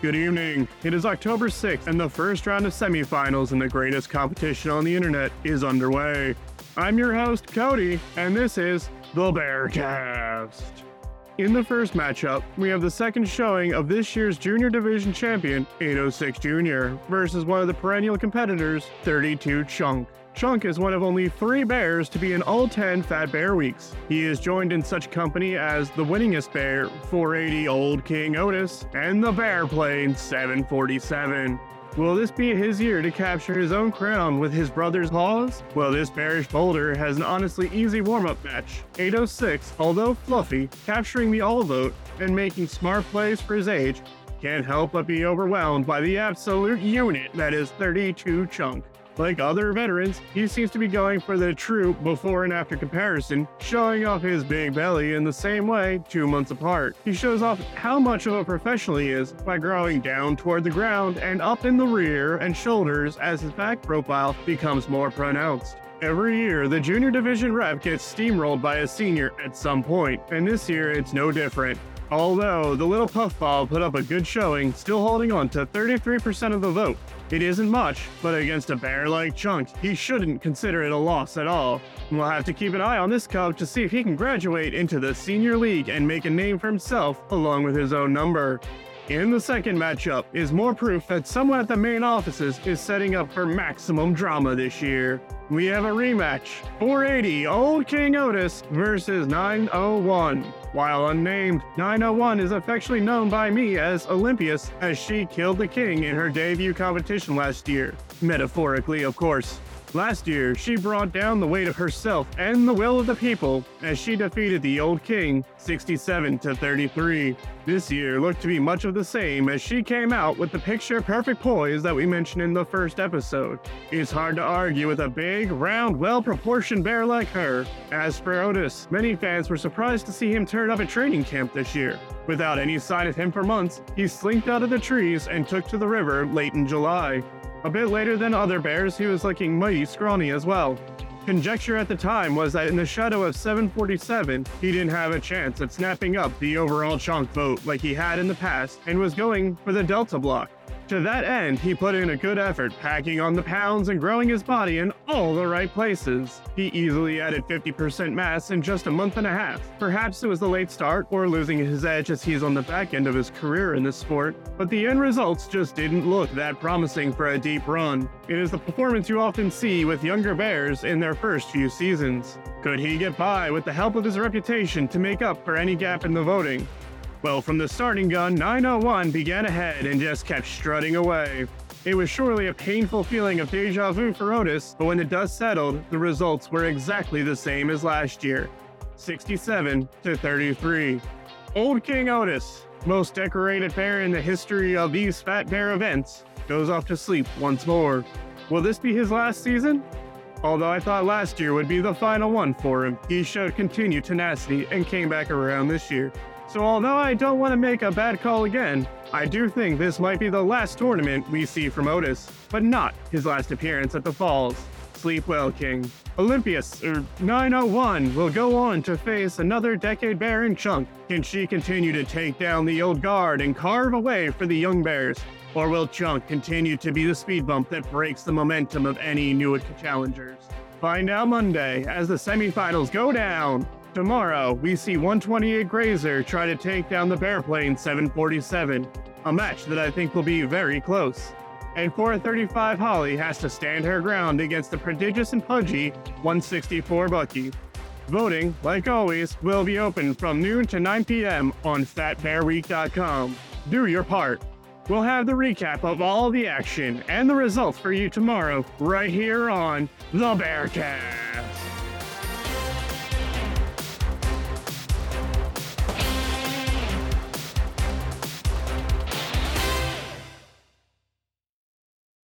Good evening. It is October 6th, and the first round of semifinals in the greatest competition on the internet is underway. I'm your host, Cody, and this is the Bearcast. In the first matchup, we have the second showing of this year's Junior Division champion, 806 Jr., versus one of the perennial competitors, 32 Chunk. Chunk is one of only three bears to be in all 10 Fat Bear Weeks. He is joined in such company as the winningest bear, 480 Old King Otis, and the Bear Plane 747. Will this be his year to capture his own crown with his brother's laws? Well, this bearish boulder has an honestly easy warm-up match. 806, although fluffy, capturing the all vote and making smart plays for his age, can't help but be overwhelmed by the absolute unit that is 32 Chunk. Like other veterans, he seems to be going for the true before and after comparison, showing off his big belly in the same way two months apart. He shows off how much of a professional he is by growing down toward the ground and up in the rear and shoulders as his back profile becomes more pronounced. Every year, the junior division rep gets steamrolled by a senior at some point, and this year it's no different. Although the little puffball put up a good showing, still holding on to 33% of the vote. It isn't much, but against a bear like Chunk, he shouldn't consider it a loss at all. We'll have to keep an eye on this cub to see if he can graduate into the senior league and make a name for himself along with his own number. In the second matchup is more proof that someone at the main offices is setting up for maximum drama this year. We have a rematch 480 Old King Otis versus 901. While unnamed, 901 is affectionately known by me as Olympias as she killed the king in her debut competition last year. Metaphorically, of course. Last year, she brought down the weight of herself and the will of the people as she defeated the old king 67 to 33. This year looked to be much of the same as she came out with the picture perfect poise that we mentioned in the first episode. It's hard to argue with a big, round, well proportioned bear like her. As for Otis, many fans were surprised to see him turn up at training camp this year. Without any sign of him for months, he slinked out of the trees and took to the river late in July. A bit later than other bears, he was looking mighty scrawny as well. Conjecture at the time was that in the shadow of 747, he didn't have a chance at snapping up the overall chunk vote like he had in the past and was going for the Delta block. To that end, he put in a good effort packing on the pounds and growing his body in all the right places. He easily added 50% mass in just a month and a half. Perhaps it was the late start or losing his edge as he's on the back end of his career in this sport, but the end results just didn't look that promising for a deep run. It is the performance you often see with younger bears in their first few seasons. Could he get by with the help of his reputation to make up for any gap in the voting? Well, from the starting gun, 901 began ahead and just kept strutting away. It was surely a painful feeling of deja vu for Otis, but when the dust settled, the results were exactly the same as last year 67 to 33. Old King Otis, most decorated bear in the history of these Fat Bear events, goes off to sleep once more. Will this be his last season? Although I thought last year would be the final one for him, he showed continued tenacity and came back around this year. So although I don't want to make a bad call again, I do think this might be the last tournament we see from Otis, but not his last appearance at the Falls. Sleep well, King. Olympias, er, 901, will go on to face another decade bear in Chunk. Can she continue to take down the old guard and carve away for the young bears? Or will Chunk continue to be the speed bump that breaks the momentum of any new challengers? Find out Monday as the semifinals go down. Tomorrow, we see 128 Grazer try to take down the Bearplane 747, a match that I think will be very close. And 435 Holly has to stand her ground against the prodigious and pudgy 164 Bucky. Voting, like always, will be open from noon to 9 p.m. on fatbearweek.com. Do your part. We'll have the recap of all the action and the results for you tomorrow, right here on The Bearcast.